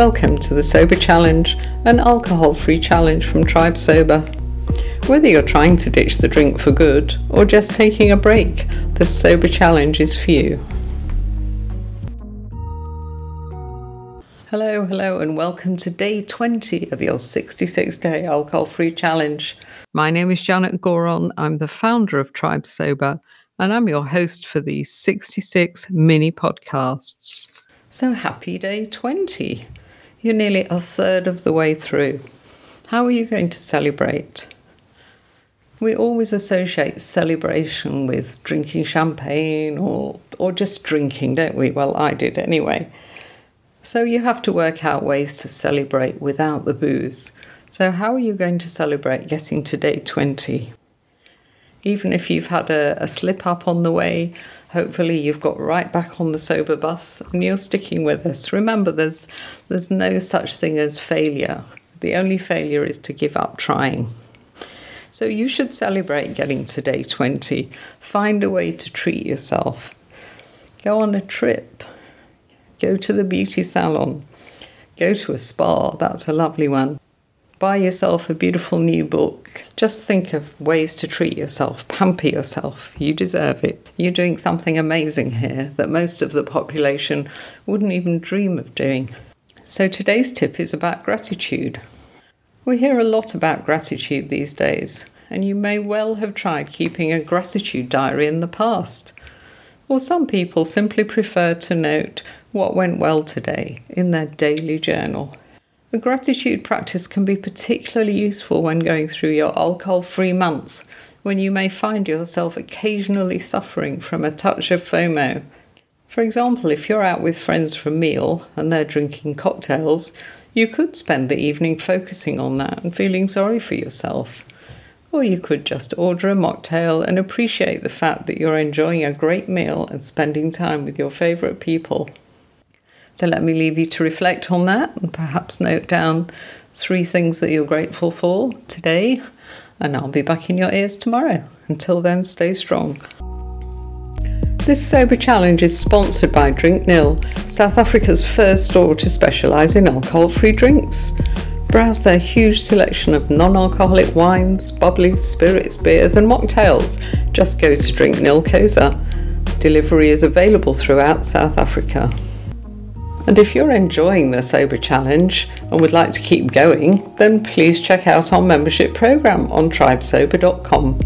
Welcome to the Sober Challenge, an alcohol free challenge from Tribe Sober. Whether you're trying to ditch the drink for good or just taking a break, the Sober Challenge is for you. Hello, hello, and welcome to day 20 of your 66 day alcohol free challenge. My name is Janet Gourand. I'm the founder of Tribe Sober, and I'm your host for these 66 mini podcasts. So happy day 20! You're nearly a third of the way through. How are you going to celebrate? We always associate celebration with drinking champagne or, or just drinking, don't we? Well, I did anyway. So you have to work out ways to celebrate without the booze. So, how are you going to celebrate getting to day 20? Even if you've had a, a slip up on the way, hopefully you've got right back on the sober bus and you're sticking with us. Remember, there's, there's no such thing as failure. The only failure is to give up trying. So you should celebrate getting to day 20. Find a way to treat yourself. Go on a trip. Go to the beauty salon. Go to a spa. That's a lovely one buy yourself a beautiful new book. Just think of ways to treat yourself, pamper yourself. You deserve it. You're doing something amazing here that most of the population wouldn't even dream of doing. So today's tip is about gratitude. We hear a lot about gratitude these days, and you may well have tried keeping a gratitude diary in the past. Or some people simply prefer to note what went well today in their daily journal. The gratitude practice can be particularly useful when going through your alcohol free month, when you may find yourself occasionally suffering from a touch of FOMO. For example, if you're out with friends for a meal and they're drinking cocktails, you could spend the evening focusing on that and feeling sorry for yourself. Or you could just order a mocktail and appreciate the fact that you're enjoying a great meal and spending time with your favourite people. So let me leave you to reflect on that and perhaps note down three things that you're grateful for today. And I'll be back in your ears tomorrow. Until then, stay strong. This Sober Challenge is sponsored by Drink Nil, South Africa's first store to specialise in alcohol free drinks. Browse their huge selection of non alcoholic wines, bubbly spirits, beers, and mocktails. Just go to Drink Nil. Delivery is available throughout South Africa. And if you're enjoying the Sober Challenge and would like to keep going, then please check out our membership program on tribesober.com.